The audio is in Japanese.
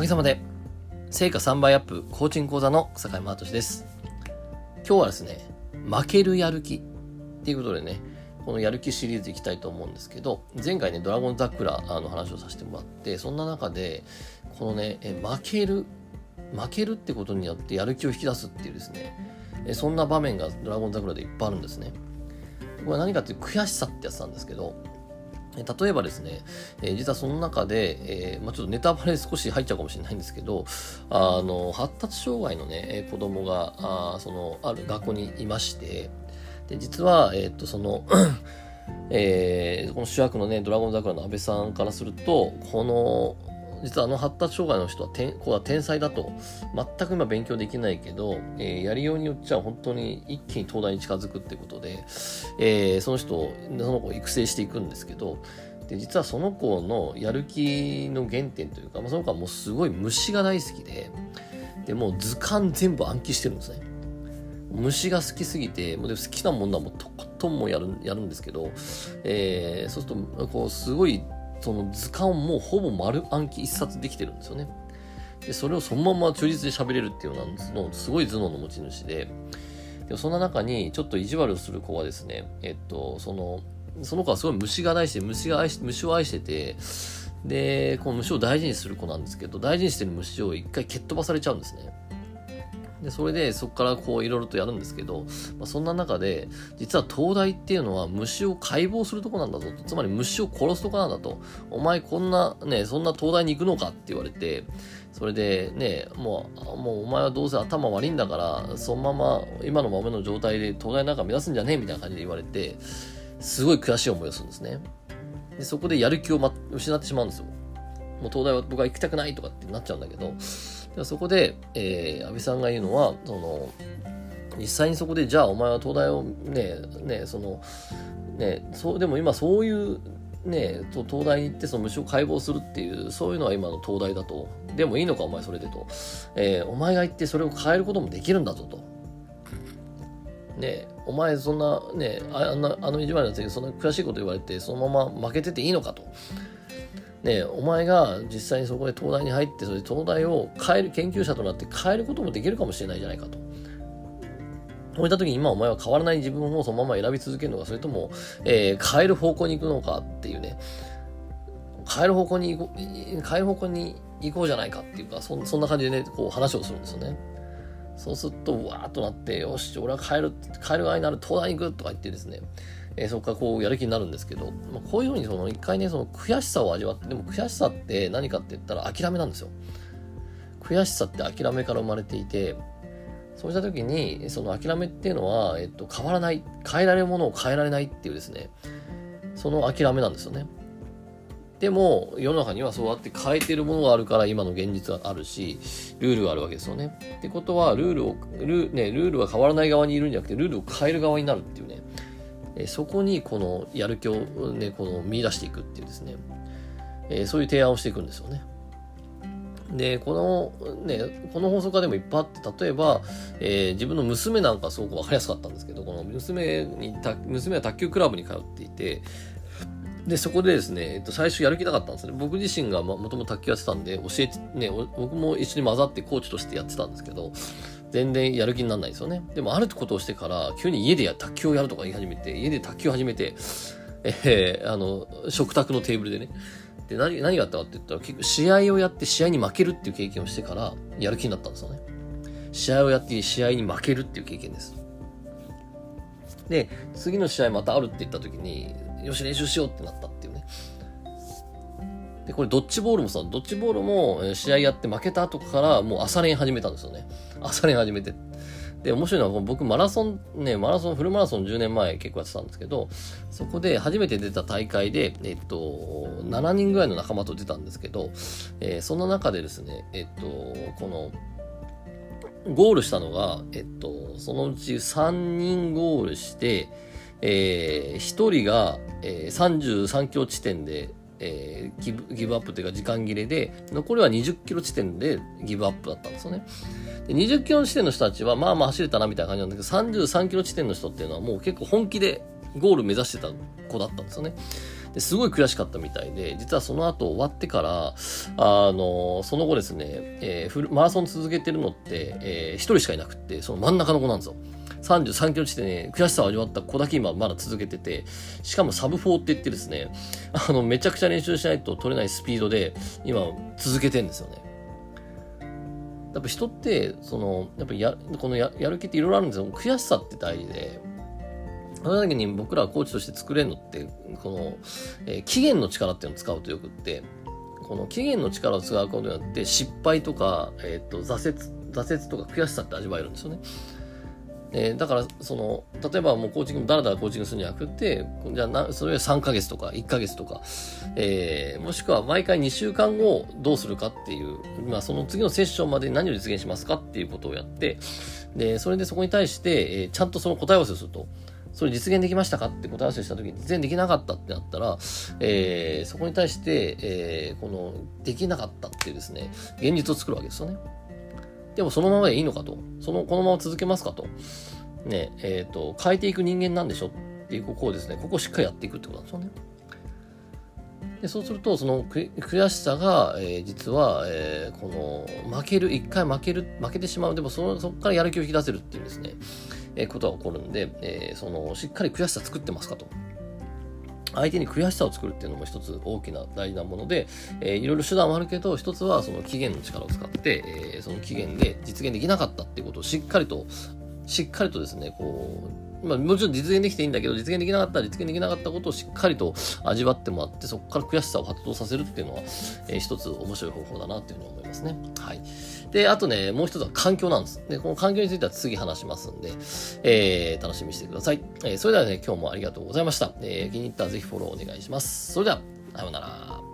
かげさまで、成果3倍アップコーチング講座の坂井真俊です。今日はですね、負けるやる気っていうことでね、このやる気シリーズいきたいと思うんですけど、前回ね、ドラゴン桜の話をさせてもらって、そんな中で、このね、負ける、負けるってことによってやる気を引き出すっていうですね、そんな場面がドラゴン桜でいっぱいあるんですね。これは何かっていう悔しさってやつなんですけど、例えばですね、えー、実はその中で、えーまあ、ちょっとネタバレ少し入っちゃうかもしれないんですけど、あの、発達障害のね、子供が、あその、ある学校にいまして、で、実は、えっ、と、その えー、この主役のね、ドラゴン桜の安倍さんからすると、この、実はあの発達障害の人はて子は天才だと。全く今勉強できないけど、えー、やりようによっちゃ本当に一気に東大に近づくってことで、えー、その人をその子を育成していくんですけどで実はその子のやる気の原点というか、まあ、その子はもうすごい虫が大好きででもう図鑑全部暗記してるんですね。虫が好きすぎてもう好きなものはもうとことんもやるやるんですけど、えー、そうするとこうすごいその図鑑もほぼ丸暗記一冊できてるんですよね。で、それをそのまま忠実で喋れるっていうのは、のすごい頭脳の持ち主で、でそんな中にちょっと意地悪をする子はですね、えっと、その、その子はすごい虫が大して、虫が愛し、虫を愛してて、で、この虫を大事にする子なんですけど、大事にしてる虫を一回蹴っ飛ばされちゃうんですね。で、それでそこからこういろいろとやるんですけど、まあ、そんな中で、実は東大っていうのは虫を解剖するとこなんだぞと。つまり虫を殺すとこなんだと。お前こんな、ね、そんな東大に行くのかって言われて、それでね、もう、もうお前はどうせ頭悪いんだから、そのまま今のままの状態で東大なんか目指すんじゃねえみたいな感じで言われて、すごい悔しい思いをするんですね。でそこでやる気を、ま、失ってしまうんですよ。もう東大は僕は行きたくないとかってなっちゃうんだけど、でそこで、えー、安倍さんが言うのは、その、実際にそこで、じゃあお前は東大をね、ね、その、ね、そう、でも今そういう、ね、東大に行ってその虫を解剖するっていう、そういうのは今の東大だと。でもいいのかお前それでと。えー、お前が行ってそれを変えることもできるんだぞと。ねお前そんなね、あんな、あの意地悪なやつにそんな悔しいこと言われて、そのまま負けてていいのかと。ね、お前が実際にそこで東大に入ってそれで東大を変える研究者となって変えることもできるかもしれないじゃないかと。そういった時に今お前は変わらない自分をそのまま選び続けるのかそれとも、えー、変える方向に行くのかっていうね変える方向に行こう変える方向に行こうじゃないかっていうかそそんな感じでねこう話をするんですよね。そうするとわーっとなってよし俺は変える変える側になる東大に行くとか言ってですねえー、そこからこうやる気になるんですけど、まあ、こういうふうにその一回ね、その悔しさを味わって、でも悔しさって何かって言ったら諦めなんですよ。悔しさって諦めから生まれていて、そうした時に、その諦めっていうのは、えっと、変わらない、変えられるものを変えられないっていうですね、その諦めなんですよね。でも、世の中にはそうやって変えてるものがあるから今の現実はあるし、ルールがあるわけですよね。ってことは、ルールを、ル,、ね、ルールは変わらない側にいるんじゃなくて、ルールを変える側になるっていうね。えそこにこのやる気をね、この見出していくっていうですね、えそういう提案をしていくんですよね。で、この、ね、この放送家でもいっぱいあって、例えば、えー、自分の娘なんかすごくわかりやすかったんですけど、この娘に、娘は卓球クラブに通っていて、で、そこでですね、えっと、最初やる気なかったんですね。僕自身がもともと卓球やってたんで、教えて、ね、僕も一緒に混ざってコーチとしてやってたんですけど、全然やる気にならないですよね。でもあることをしてから、急に家でや卓球をやるとか言い始めて、家で卓球を始めて、えー、あの、食卓のテーブルでね。で、何、何があったかって言ったら、結構試合をやって試合に負けるっていう経験をしてから、やる気になったんですよね。試合をやって試合に負けるっていう経験です。で、次の試合またあるって言った時に、よし練習しようってなったって。で、これドッジボールもさ、ドッジボールも試合やって負けた後からもう朝練始めたんですよね。朝練始めて。で、面白いのは僕マラソン、ね、マラソン、フルマラソン10年前結構やってたんですけど、そこで初めて出た大会で、えっと、7人ぐらいの仲間と出たんですけど、えー、その中でですね、えっと、この、ゴールしたのが、えっと、そのうち3人ゴールして、えー、1人が、えー、33キロ地点でえー、ギブギブアップというか時間切れで、残りは20キロ地点でギブアップだったんですよね。で20キロ地点の人たちは、まあまあ走れたなみたいな感じなんだけど、33キロ地点の人っていうのはもう結構本気でゴール目指してた子だったんですよね。ですごい悔しかったみたいで、実はその後終わってから、あの、その後ですね、えー、マラソン続けてるのって、えー、一人しかいなくって、その真ん中の子なんですよ。33キロ地点で、ね、悔しさを味わった子だけ今まだ続けてて、しかもサブ4って言ってですね、あの、めちゃくちゃ練習しないと取れないスピードで、今続けてんですよね。やっぱ人って、その、やっぱや、このややる気っていろいろあるんですよ。悔しさって大事で、その時に僕らコーチとして作れるのって、この、えー、期限の力っていうのを使うとよくって、この期限の力を使うことによって失敗とか、えっ、ー、と、挫折、挫折とか悔しさって味わえるんですよね。えー、だから、その、例えばもうコーチング、だらだらコーチングするんじゃなくて、じゃあな、それは3ヶ月とか1ヶ月とか、えー、もしくは毎回2週間後どうするかっていう、まあその次のセッションまで何を実現しますかっていうことをやって、で、それでそこに対して、えー、ちゃんとその答え合わせをすると。それ実現できましたかって答え合わせした時に実現できなかったってなったら、えー、そこに対して、えー、この、できなかったっていうですね、現実を作るわけですよね。でもそのままでいいのかと。その、このまま続けますかと。ね、えっ、ー、と、変えていく人間なんでしょっていうここをですね、ここをしっかりやっていくってことなんですよね。でそうすると、その悔しさが、えー、実は、えー、この、負ける、一回負ける、負けてしまう。でもその、そこからやる気を引き出せるっていうですね、えー、ことが起こるんで、えー、その、しっかり悔しさ作ってますかと。相手に悔しさを作るっていうのも一つ大きな大事なもので、えー、いろいろ手段はあるけど、一つはその期限の力を使って、えー、その期限で実現できなかったっていうことをしっかりと、しっかりとですね、こう、まあ、もちろん実現できていいんだけど、実現できなかった実現できなかったことをしっかりと味わってもらって、そこから悔しさを発動させるっていうのは、えー、一つ面白い方法だなっていうふうに思いますね。はい。で、あとね、もう一つは環境なんです。で、この環境については次話しますんで、えー、楽しみにしてください。えー、それではね、今日もありがとうございました。えー、気に入ったらぜひフォローお願いします。それでは、さようなら。